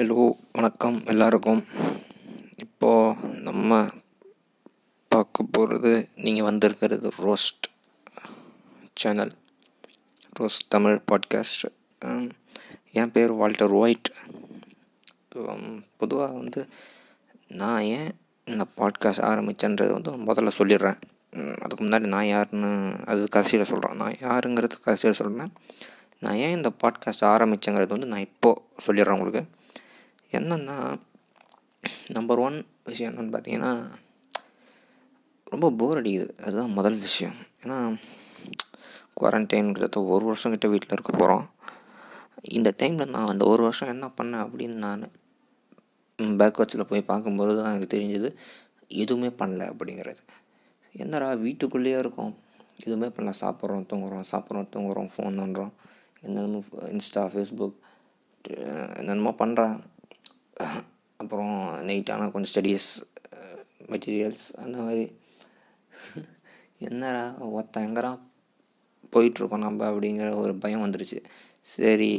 Hello வணக்கம் எல்லாருக்கும். இப்போது நம்ம பார்க்க போகிறது நீங்கள் வந்திருக்கிறது roast channel roast Tamil podcast. என் பேர் வால்டர் ஒயிட். பொதுவாக வந்து நான் ஏன் இந்த பாட்காஸ்ட் ஆரம்பித்தேன்றது வந்து முதல்ல சொல்லிடுறேன். அதுக்கு முன்னாடி நான் யாருன்னு அது கடைசியில் சொல்கிறேன் நான் யாருங்கிறது கடைசியில் சொல்கிறேன் நான் ஏன் இந்த பாட்காஸ்ட் ஆரம்பித்தேங்கிறது வந்து நான் இப்போது சொல்லிடுறேன் உங்களுக்கு. என்னென்னா நம்பர் ஒன் விஷயம் என்னென்னு பார்த்தீங்கன்னா ரொம்ப போர் அடிக்குது. அதுதான் முதல் விஷயம். ஏன்னா குவாரண்டைன்கிறத ஒரு வருஷம் கிட்ட வீட்டில் இருக்க போகிறோம் இந்த டைமில் நான் அந்த ஒரு வருஷம் என்ன பண்ணேன் அப்படின்னு நான் பேக் வாட்சில் போய் பார்க்கும்போது தான் எனக்கு தெரிஞ்சது எதுவுமே பண்ணல அப்படிங்கிறது. என்னடா வீட்டுக்குள்ளேயே இருக்கோம். எதுவுமே பண்ணல. சாப்பிட்றோம் தூங்குறோம் சாப்பிட்றோம் தூங்குறோம் ஃபோன் பண்ணுறோம் என்னென்னமோ இன்ஸ்டா ஃபேஸ்புக் என்னென்னமோ பண்ணுறேன் அப்புறம் நைட்டான கொஞ்சம் ஸ்டடீஸ் மெட்டீரியல்ஸ் அந்த மாதிரி. என்னடா ஒருத்தன் எங்கடா போயிட்டுருக்கோம் நம்ம அப்படிங்கிற ஒரு பயம் வந்துருச்சு. சரி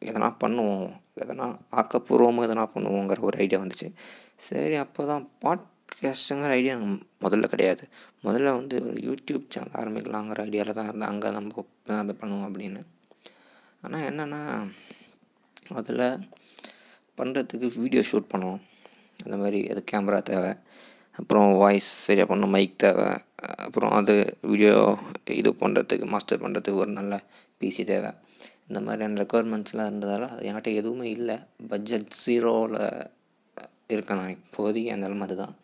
எதனா பண்ணுவோம் எதனா ஆக்கப்பூர்வமாக எதனா பண்ணுவோங்கிற ஒரு ஐடியா வந்துச்சு. சரி அப்போ தான் பாட்காஸ்ட்டுங்கிற ஐடியா முதல்ல கிடையாது. முதல்ல வந்து ஒரு யூடியூப் சேனல் ஆரம்பிக்கலாங்கிற ஐடியாவில் தான் இருந்தேன் அங்கே நம்ம நம்ம பண்ணுவோம் அப்படின்னு. ஆனால் என்னென்னா அதில் பண்ணுறதுக்கு வீடியோ ஷூட் பண்ணணும் அந்த மாதிரி அது கேமரா தேவை. அப்புறம் வாய்ஸ் சரியாக பண்ணணும் மைக் தேவை. அப்புறம் அது வீடியோ இது பண்ணுறதுக்கு மாஸ்டர் பண்ணுறதுக்கு ஒரு நல்ல பிசி தேவை. இந்த மாதிரியான ரெக்குவயர்மெண்ட்ஸ்லாம் இருந்ததால் என்கிட்ட எதுவுமே இல்லை. பட்ஜெட் ஜீரோவில் இருக்கேன் நான். இப்போதைக்கு அந்த நிலமை அதுதான்.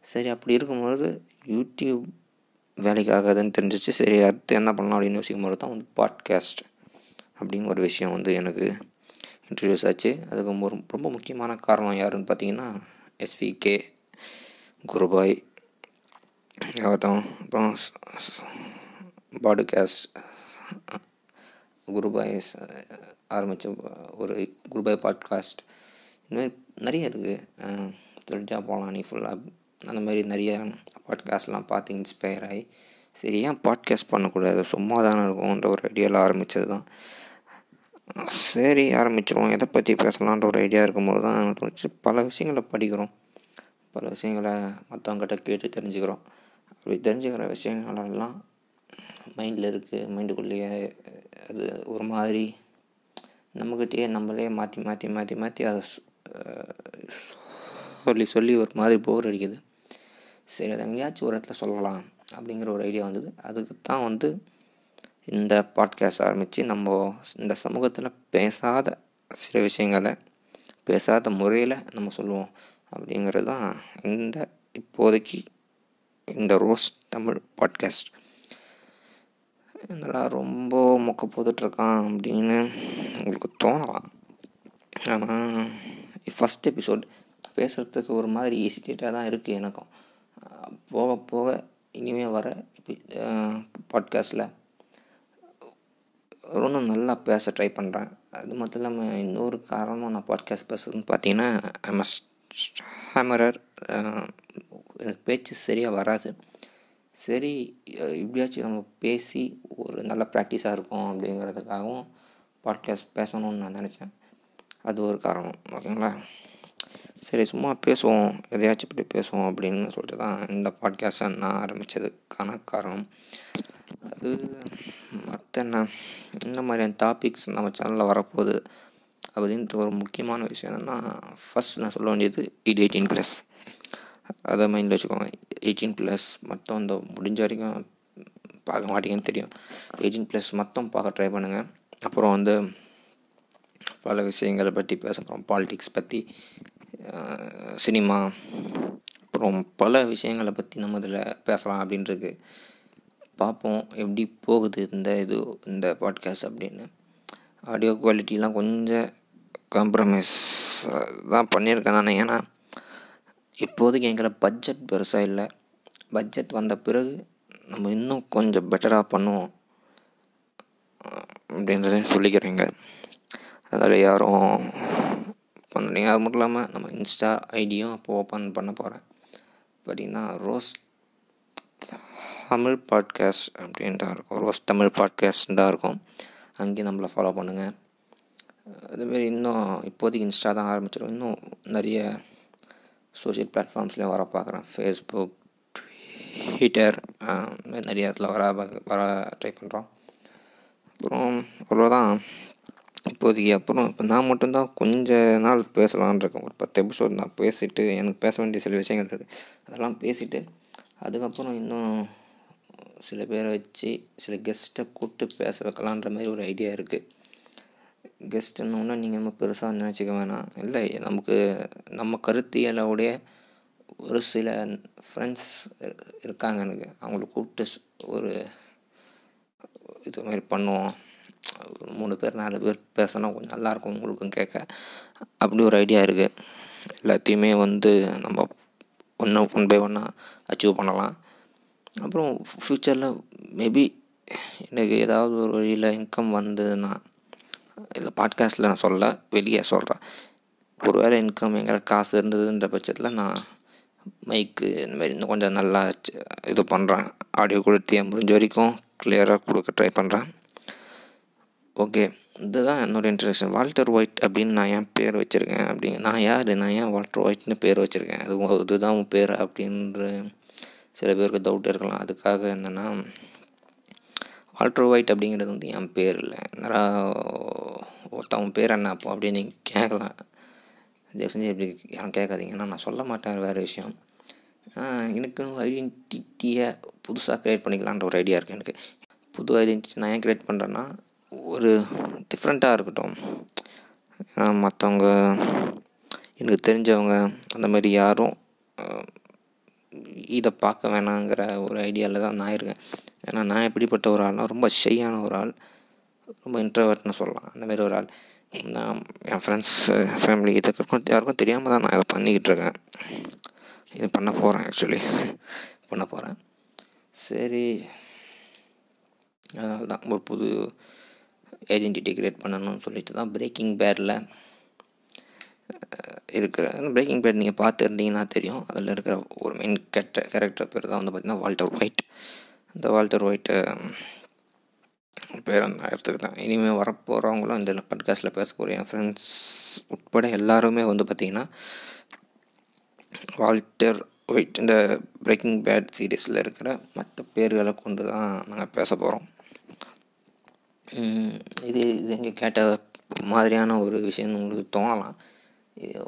சரி அப்படி இருக்கும்பொழுது யூடியூப் வேலைக்கு ஆகாதுன்னு தெரிஞ்சிச்சு சரி அடுத்து என்ன பண்ணலாம் அப்படின்னு யோசிக்கும் போது தான் வந்து பாட்காஸ்ட் அப்படிங்கிற ஒரு விஷயம் வந்து எனக்கு இன்ட்ரடியூஸ் ஆச்சு. அதுக்கு ஒரு ரொம்ப முக்கியமான காரணம் யாருன்னு பார்த்தீங்கன்னா எஸ்விகே குருபாய் ஆகட்டும் அப்புறம் பாடுகாஸ்ட் குருபாய் ஆரம்பித்த ஒரு குருபாய் பாட்காஸ்ட். இந்தமாதிரி நிறைய இருக்குது தெரிஞ்சா போகலாம் நீ ஃபுல்லாக அந்த மாதிரி நிறைய பாட்காஸ்ட்லாம் பார்த்து இன்ஸ்பயர் ஆகி சரி ஏன் பாட்காஸ்ட் பண்ணக்கூடாது? சும்மா தானே இருக்கும்ன்ற ஒரு ஐடியாவில் ஆரம்பித்தது தான் சரி ஆரம்பிச்சிருவோம். எதை பற்றி பேசலான்ற ஒரு ஐடியா இருக்கும்போது தான் எனக்கு வச்சு பல விஷயங்களை படிக்கிறோம். பல விஷயங்களை மற்றவங்கிட்ட கேட்டு தெரிஞ்சுக்கிறோம். அப்படி தெரிஞ்சுக்கிற விஷயங்களெல்லாம் மைண்டில் இருக்குது மைண்டுக்குள்ளேயே அது ஒரு மாதிரி நம்மக்கிட்டேயே நம்மளே மாற்றி மாற்றி மாற்றி மாற்றி அதை சொல்லி சொல்லி ஒரு மாதிரி போர் அடிக்குது. சரி அதை எங்கேயாச்சும் ஒரு இடத்துல சொல்லலாம் அப்படிங்கிற ஒரு ஐடியா வந்தது. அதுக்கு தான் வந்து இந்த பாட்காஸ்ட் ஆரம்பித்து நம்ம இந்த சமூகத்தில் பேசாத சில விஷயங்களை பேசாத முறையில் நம்ம சொல்லுவோம். அப்படிங்கிறது தான் இந்த இப்போதைக்கு இந்த ரோஸ் தமிழ் பாட்காஸ்ட் இதெல்லாம் ரொம்ப மொக்க போட்டுட்ருக்கான் அப்படின்னு உங்களுக்கு தோணலாம் ஆனால் ஃபஸ்ட் எபிசோட் பேசுகிறதுக்கு ஒரு மாதிரி ஈஸிட்டேட்டாக தான் இருக்குது எனக்கும். போக போக இனிமேல் வர பாட்காஸ்ட்டில் இன்னும் நல்லா பேச ட்ரை பண்ணுறேன் அது மட்டும் இல்லாமல் இன்னொரு காரணம் நான் பாட்காஸ்ட் பேசுறதுன்னு பார்த்தீங்கன்னா ஐம் ஹேமரர் எனக்கு பேச்சு சரியாக வராது. சரி இப்படியாச்சும் நம்ம பேசி ஒரு நல்ல ப்ராக்டிஸாக இருக்கும் அப்படிங்கிறதுக்காகவும் பாட்காஸ்ட் பேசணும்னு நான் நினச்சேன். அது ஒரு காரணம். ஓகேங்களா? சரி சும்மா பேசுவோம். எதையாச்சும் இப்படி பேசுவோம் அப்படின்னு சொல்லிட்டு தான் இந்த பாட்காஸ்ட்டை நான் ஆரம்பித்ததுக்கான காரணம். அது மற்ற என்ன இந்த மாதிரியான டாபிக்ஸ் நம்ம சேனலில் வரப்போகுது அப்படின்ற ஒரு முக்கியமான விஷயம் என்னென்னா ஃபஸ்ட் நான் சொல்ல வேண்டியது இது எயிட்டீன் ப்ளஸ் அதை மைண்டில் வச்சுக்கோங்க. எயிட்டீன் ப்ளஸ் மொத்தம் இந்த முடிஞ்ச வரைக்கும் பார்க்க மாட்டீங்கன்னு தெரியும். எயிட்டீன் ப்ளஸ் மொத்தம் பார்க்க ட்ரை பண்ணுங்கள் அப்புறம் வந்து பல விஷயங்களை பற்றி பேசுகிறோம் பாலிடிக்ஸ் பற்றி சினிமா அப்புறம் பல விஷயங்களை பற்றி நம்ம இதில் பேசலாம் அப்படின்றது. பார்ப்போம் எப்படி போகுது இந்த இது இந்த பாட்காஸ்ட் அப்படின்னு. ஆடியோ குவாலிட்டிலாம் கொஞ்சம் காம்ப்ரமைஸ் தான் பண்ணியிருக்கேன் நான். ஏன்னா இப்போதைக்கு எங்களை பட்ஜெட் பெருசாக இல்லை. பட்ஜெட் வந்த பிறகு நம்ம இன்னும் கொஞ்சம் பெட்டராக பண்ணுவோம். அப்படின்றதையும் சொல்லிக்கிறேங்க அதில் யாரும் பண்ணுறீங்க அது மட்டும் இல்லாமல் நம்ம இன்ஸ்டா ஐடியும் அப்போ ஓப்பன் பண்ண போகிறேன் பார்த்தீங்கன்னா ரோஸ் தமிழ் பாட்காஸ்ட் அப்படின்ட்டு தான் இருக்கும் ரோஸ் தமிழ் பாட்காஸ்ட் தான் இருக்கும். அங்கேயும் நம்மளை ஃபாலோ பண்ணுங்கள் அதுமாரி இன்னும் இப்போதைக்கு இன்ஸ்டா தான் ஆரம்பிச்சிடும் இன்னும் நிறைய சோஷியல் பிளாட்ஃபார்ம்ஸ்லேயும் வர பார்க்குறேன் ஃபேஸ்புக் ட்விட்டர் நிறைய இடத்துல வர வர ட்ரை பண்ணுறோம் அப்புறம் அவ்வளோதான் இப்போதைக்கு அப்புறம் இப்போ நான் மட்டும்தான் கொஞ்ச நாள் பேசலான் இருக்கேன். ஒரு பத்து எபிசோட் நான் பேசிவிட்டு எனக்கு பேச வேண்டிய சில விஷயங்கள் இருக்குது அதெல்லாம் பேசிவிட்டு அதுக்கப்புறம் இன்னும் சில பேரை வச்சு சில கெஸ்ட்டை கூப்பிட்டு பேச வைக்கலான்ற மாதிரி ஒரு ஐடியா இருக்குது கெஸ்ட்டுன்னு நீங்கள் நம்ம பெருசாக நினச்சிக்க வேணாம். இல்லை நமக்கு நம்ம கருத்தியலோடைய ஒரு சில ஃப்ரெண்ட்ஸ் இருக்காங்க எனக்கு. அவங்கள கூப்பிட்டு ஒரு இது மாதிரி பண்ணுவோம். மூணு பேர் நாலு பேர் பேசினா கொஞ்சம் நல்லாயிருக்கும் உங்களுக்கும் கேட்க. அப்படி ஒரு ஐடியா இருக்குது எல்லாத்தையுமே வந்து நம்ம ஒன்று ஒன் பை ஒன்னாக அச்சீவ் பண்ணலாம். அப்புறம் ஃப்யூச்சரில் மேபி எனக்கு ஏதாவது ஒரு வழியில் இன்கம் வந்ததுன்னா இல்லை பாட்காஸ்ட்டில் நான் சொல்ல வெளியே சொல்கிறேன் ஒரு வேளை இன்கம் எங்களுக்கு காசு இருந்ததுன்ற பட்சத்தில் நான் மைக்கு இந்த மாதிரி இன்னும் கொஞ்சம் நல்லா இது பண்ணுறேன் ஆடியோ கொடுத்து முடிஞ்ச வரைக்கும் கிளியராக கொடுக்க ட்ரை பண்ணுறேன் ஓகே இதுதான் என்னோடய இன்ட்ரடக்ஷன் வால்டர் ஒயிட் அப்படின்னு நான் ஏன் பேர் வச்சுருக்கேன் அப்படிங்க நான் யார்? நான் ஏன் வால்டர் ஒயிட்னு பேர் வச்சுருக்கேன்? அது இதுதான் உன் பேர் அப்படின்ற சில பேருக்கு டவுட் இருக்கலாம். அதுக்காக என்னென்னா வால்டர் ஒயிட் அப்படிங்கிறது வந்து என் பேர் இல்லை. என்னடா ஒருத்தவன் பேர் என்ன அப்போ அப்படின்னு நீங்கள் கேட்கலாம். தயவு செஞ்சு எப்படி யாரும் கேட்காதீங்க. நான் சொல்ல மாட்டேன் வேறு விஷயம். எனக்கு ஐடென்டிட்டியை புதுசாக க்ரியேட் பண்ணிக்கலான்ற ஒரு ஐடியா இருக்குது எனக்கு. புது ஐடென்டிட்டி நான் ஏன் க்ரியேட் பண்ணுறேன்னா ஒரு டிஃப்ரெண்ட்டாக இருக்கட்டும். மற்றவங்க எனக்கு தெரிஞ்சவங்க அந்த மாதிரி யாரும் இதை பார்க்க வேணாங்கிற ஒரு ஐடியாவில் தான் நான் இருக்கேன். ஏன்னா நான் எப்படிப்பட்ட ஒரு ஆள்னால் ரொம்ப ஷையான ஒரு ஆள். ரொம்ப இன்ட்ரவர்ட்னு சொல்லலாம். அந்த மாதிரி ஒரு ஆள். நான் என் ஃப்ரெண்ட்ஸ் ஃபேமிலி இதுக்கு யாருக்கும் தெரியாமல் தான் நான் இதை பண்ணிக்கிட்டு இருக்கேன். இது பண்ண போகிறேன் ஆக்சுவலி பண்ண போகிறேன் சரி. அதனால தான் ஒரு புது ஏஜென்டிட்டி கிரியேட் பண்ணணும்னு சொல்லிட்டு தான் பிரேக்கிங் பேரில் இருக்கிற பிரேக்கிங் பேட் நீங்கள் பார்த்துருந்தீங்கன்னா தெரியும். அதில் இருக்கிற ஒரு மெயின் கெட்ட கேரக்டர் பேர் தான் வந்து பார்த்திங்கன்னா வால்டர் ஒயிட் இந்த வால்டர் ஒயிட்டு பேர் நான் எடுத்துக்கிட்டேன். இனிமேல் வரப்போகிறவங்களும் இந்த பாட்காஸ்ட்டில் பேச போகிற என் ஃப்ரெண்ட்ஸ் உட்பட எல்லாருமே வந்து பார்த்திங்கன்னா வால்டர் ஒயிட் இந்த பிரேக்கிங் பேட் சீரீஸில் இருக்கிற மற்ற பேர்களை கொண்டு தான் நாங்கள் பேச போகிறோம் இது இது எங்கே கேட்ட மாதிரியான ஒரு விஷயம்னு உங்களுக்கு தோணலாம்.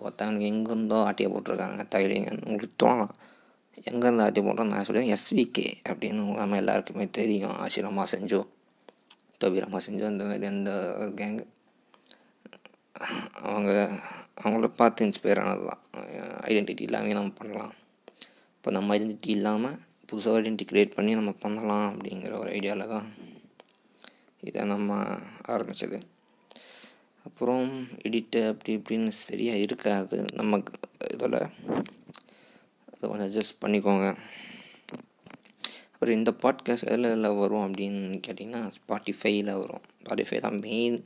ஒருத்தவனுக்கு எங்கேருந்தோ ஆட்டியை போட்டிருக்காங்க தைலிங்கன்னு உங்களுக்கு தோணலாம். எங்கேருந்து ஆட்டி போட்டோம் நான் சொல்லுவேன் எஸ்விகே அப்படின்னு நம்ம எல்லாருக்குமே தெரியும். ஆசிரமா செஞ்சோ தோபிரமா செஞ்சோ இந்த மாதிரி அந்த ஒரு கேங்கு அவங்க அவங்கள பார்த்து இன்ஸ்பயர் ஆனது தான் ஐடென்டிட்டி இல்லாமல் நம்ம பண்ணலாம். இப்போ நம்ம ஐடென்டிட்டி இல்லாமல் புதுசாக ஐடென்டிட்டி க்ரியேட் பண்ணி நம்ம பண்ணலாம் அப்படிங்கிற ஒரு ஐடியாவில் தான் இதை நம்ம ஆரம்பித்தது அப்புறம் எடிட்டு அப்படி இப்படின்னு சரியாக இருக்காது. நமக்கு இதில் அதை கொஞ்சம் அட்ஜஸ்ட் பண்ணிக்கோங்க. அப்புறம் இந்த பாட்காஸ்ட் எதில் எதில் வரும் அப்படின்னு கேட்டிங்கன்னா ஸ்பாட்டிஃபைல வரும். ஸ்பாட்டிஃபை தான் மெயின்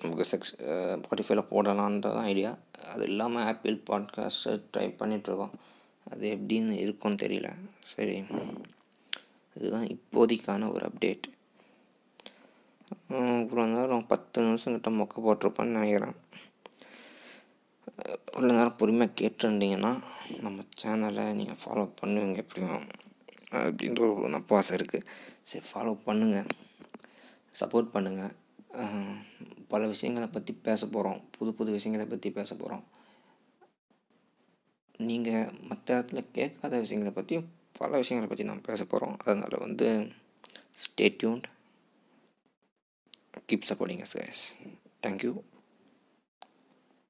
நமக்கு செக்ஸ் ஸ்பாட்டிஃபைல போடலான்ற தான் ஐடியா அது இல்லாமல் ஆப்பிள் பாட்காஸ்ட்டு ட்ரை பண்ணிகிட்ருக்கோம் அது எப்படின்னு இருக்கும்னு தெரியல. சரி. இதுதான் இப்போதைக்கான ஒரு அப்டேட் இவ்வளோ நேரம் பத்து நிமிஷம் கிட்ட மொக்க போட்டிருப்பேன்னு நினைக்கிறேன். இவ்வளோ நேரம் பொறுமையாக கேட்டுருந்தீங்கன்னா நம்ம சேனலை நீங்கள் ஃபாலோ பண்ணுவீங்க எப்படியும். அப்படின்ற ஒரு நப்பாசை இருக்குது சரி ஃபாலோ பண்ணுங்கள் சப்போர்ட் பண்ணுங்கள் பல விஷயங்களை பற்றி பேச போகிறோம் புது புது விஷயங்களை பற்றி பேச போகிறோம் நீங்கள் மற்ற இடத்துல கேட்காத விஷயங்களை பற்றியும் பல விஷயங்களை பற்றி நாம் பேச போகிறோம் அதனால் வந்து stay tuned tuned keep supporting us guys. Thank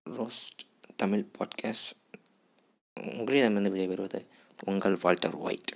roast Tamil podcast உங்களிடமிருந்து விடைபெறுவது உங்கள் வால்டர் ஒயிட்.